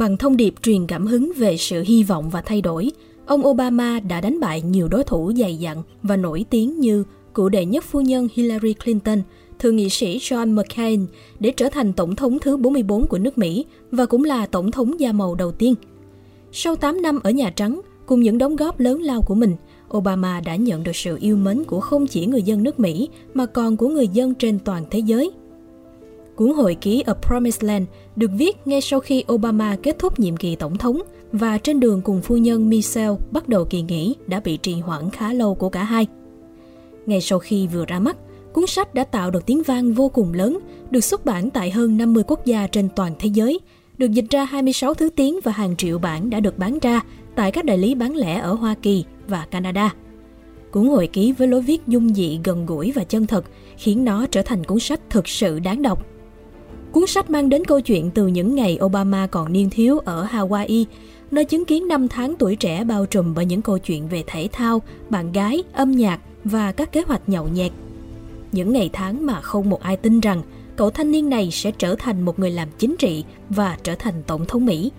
Bằng thông điệp truyền cảm hứng về sự hy vọng và thay đổi, ông Obama đã đánh bại nhiều đối thủ dày dặn và nổi tiếng như cựu đệ nhất phu nhân Hillary Clinton, thượng nghị sĩ John McCain để trở thành tổng thống thứ 44 của nước Mỹ và cũng là tổng thống da màu đầu tiên. Sau 8 năm ở Nhà Trắng, cùng những đóng góp lớn lao của mình, Obama đã nhận được sự yêu mến của không chỉ người dân nước Mỹ mà còn của người dân trên toàn thế giới. Cuốn hồi ký A Promised Land được viết ngay sau khi Obama kết thúc nhiệm kỳ tổng thống và trên đường cùng phu nhân Michelle bắt đầu kỳ nghỉ đã bị trì hoãn khá lâu của cả hai. Ngay sau khi vừa ra mắt, cuốn sách đã tạo được tiếng vang vô cùng lớn, được xuất bản tại hơn 50 quốc gia trên toàn thế giới, được dịch ra 26 thứ tiếng và hàng triệu bản đã được bán ra tại các đại lý bán lẻ ở Hoa Kỳ và Canada. Cuốn hồi ký với lối viết dung dị gần gũi và chân thật khiến nó trở thành cuốn sách thực sự đáng đọc. Cuốn sách mang đến câu chuyện từ những ngày Obama còn niên thiếu ở Hawaii, nơi chứng kiến năm tháng tuổi trẻ bao trùm bởi những câu chuyện về thể thao, bạn gái, âm nhạc và các kế hoạch nhậu nhẹt. Những ngày tháng mà không một ai tin rằng cậu thanh niên này sẽ trở thành một người làm chính trị và trở thành tổng thống Mỹ.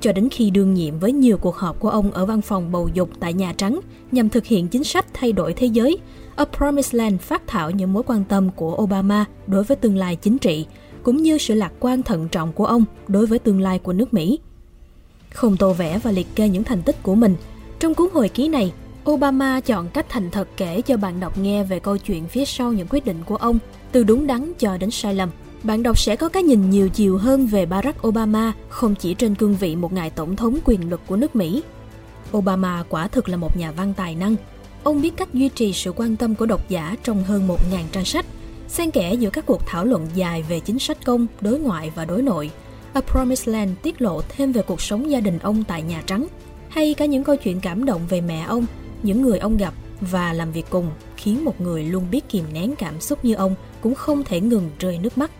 Cho đến khi đương nhiệm với nhiều cuộc họp của ông ở văn phòng bầu dục tại Nhà Trắng nhằm thực hiện chính sách thay đổi thế giới, A Promised Land phát thảo những mối quan tâm của Obama đối với tương lai chính trị, cũng như sự lạc quan thận trọng của ông đối với tương lai của nước Mỹ. Không tô vẽ và liệt kê những thành tích của mình, trong cuốn hồi ký này, Obama chọn cách thành thật kể cho bạn đọc nghe về câu chuyện phía sau những quyết định của ông, từ đúng đắn cho đến sai lầm. Bạn đọc sẽ có cái nhìn nhiều chiều hơn về Barack Obama, không chỉ trên cương vị một ngài tổng thống quyền lực của nước Mỹ. Obama quả thực là một nhà văn tài năng. Ông biết cách duy trì sự quan tâm của độc giả trong hơn 1.000 trang sách, xen kẽ giữa các cuộc thảo luận dài về chính sách công, đối ngoại và đối nội. A Promised Land tiết lộ thêm về cuộc sống gia đình ông tại Nhà Trắng, hay cả những câu chuyện cảm động về mẹ ông những người ông gặp và làm việc cùng khiến một người luôn biết kìm nén cảm xúc như ông cũng không thể ngừng rơi nước mắt.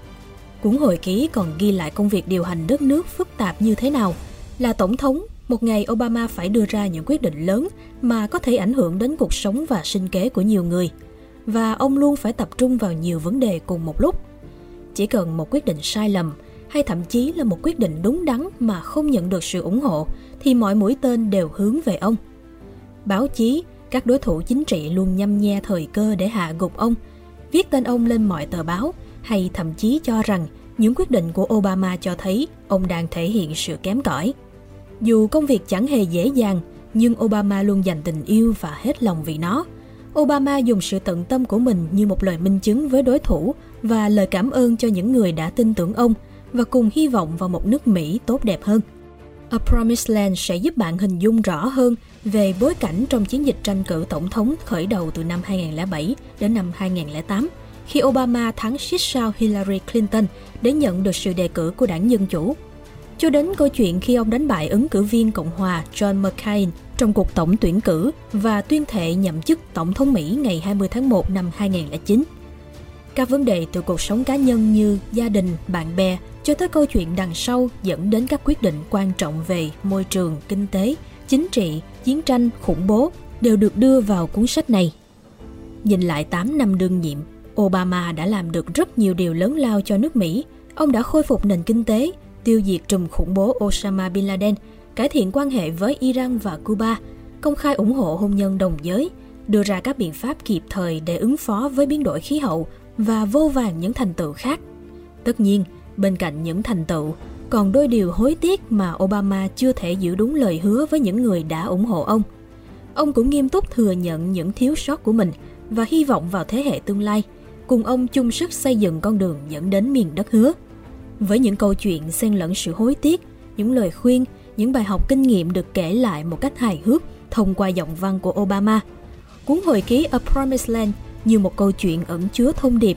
Cuốn hồi ký còn ghi lại công việc điều hành đất nước phức tạp như thế nào. Là tổng thống, một ngày Obama phải đưa ra những quyết định lớn mà có thể ảnh hưởng đến cuộc sống và sinh kế của nhiều người. Và ông luôn phải tập trung vào nhiều vấn đề cùng một lúc. Chỉ cần một quyết định sai lầm hay thậm chí là một quyết định đúng đắn mà không nhận được sự ủng hộ thì mọi mũi tên đều hướng về ông – báo chí, các đối thủ chính trị luôn nhăm nhe thời cơ để hạ gục ông, viết tên ông lên mọi tờ báo hay thậm chí cho rằng những quyết định của Obama cho thấy ông đang thể hiện sự kém cỏi. Dù công việc chẳng hề dễ dàng, nhưng Obama luôn dành tình yêu và hết lòng vì nó. Obama dùng sự tận tâm của mình như một lời minh chứng với đối thủ và lời cảm ơn cho những người đã tin tưởng ông và cùng hy vọng vào một nước Mỹ tốt đẹp hơn. A Promised Land sẽ giúp bạn hình dung rõ hơn về bối cảnh trong chiến dịch tranh cử tổng thống khởi đầu từ năm 2007 đến năm 2008, khi Obama thắng xích sao Hillary Clinton để nhận được sự đề cử của đảng Dân Chủ. Cho đến câu chuyện khi ông đánh bại ứng cử viên Cộng hòa John McCain trong cuộc tổng tuyển cử và tuyên thệ nhậm chức Tổng thống Mỹ ngày 20 tháng 1 năm 2009. Các vấn đề từ cuộc sống cá nhân như gia đình, bạn bè cho tới câu chuyện đằng sau dẫn đến các quyết định quan trọng về môi trường, kinh tế, chính trị, chiến tranh, khủng bố đều được đưa vào cuốn sách này. Nhìn lại 8 năm đương nhiệm, Obama đã làm được rất nhiều điều lớn lao cho nước Mỹ. Ông đã khôi phục nền kinh tế, tiêu diệt trùm khủng bố Osama Bin Laden, cải thiện quan hệ với Iran và Cuba, công khai ủng hộ hôn nhân đồng giới, đưa ra các biện pháp kịp thời để ứng phó với biến đổi khí hậu và vô vàng những thành tựu khác. Tất nhiên, bên cạnh những thành tựu, còn đôi điều hối tiếc mà Obama chưa thể giữ đúng lời hứa với những người đã ủng hộ ông. Ông cũng nghiêm túc thừa nhận những thiếu sót của mình và hy vọng vào thế hệ tương lai, cùng ông chung sức xây dựng con đường dẫn đến miền đất hứa. Với những câu chuyện xen lẫn sự hối tiếc, những lời khuyên, những bài học kinh nghiệm được kể lại một cách hài hước thông qua giọng văn của Obama. Cuốn hồi ký A Promised Land như một câu chuyện ẩn chứa thông điệp,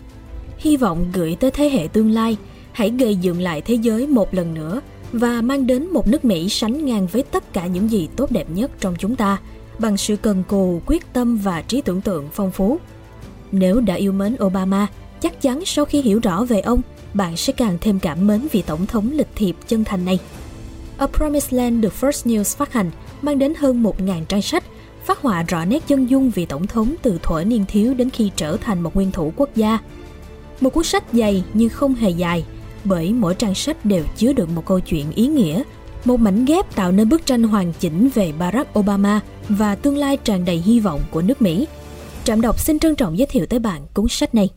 hy vọng gửi tới thế hệ tương lai – hãy gây dựng lại thế giới một lần nữa và mang đến một nước Mỹ sánh ngang với tất cả những gì tốt đẹp nhất trong chúng ta bằng sự cần cù, quyết tâm và trí tưởng tượng phong phú. Nếu đã yêu mến Obama, chắc chắn sau khi hiểu rõ về ông, bạn sẽ càng thêm cảm mến vị tổng thống lịch thiệp chân thành này. A Promised Land được First News phát hành, mang đến hơn 1.000 trang sách, phát họa rõ nét chân dung vị tổng thống từ thuở niên thiếu đến khi trở thành một nguyên thủ quốc gia. Một cuốn sách dày nhưng không hề dài, bởi mỗi trang sách đều chứa được một câu chuyện ý nghĩa, một mảnh ghép tạo nên bức tranh hoàn chỉnh về Barack Obama và tương lai tràn đầy hy vọng của nước Mỹ. Trạm đọc xin trân trọng giới thiệu tới bạn cuốn sách này.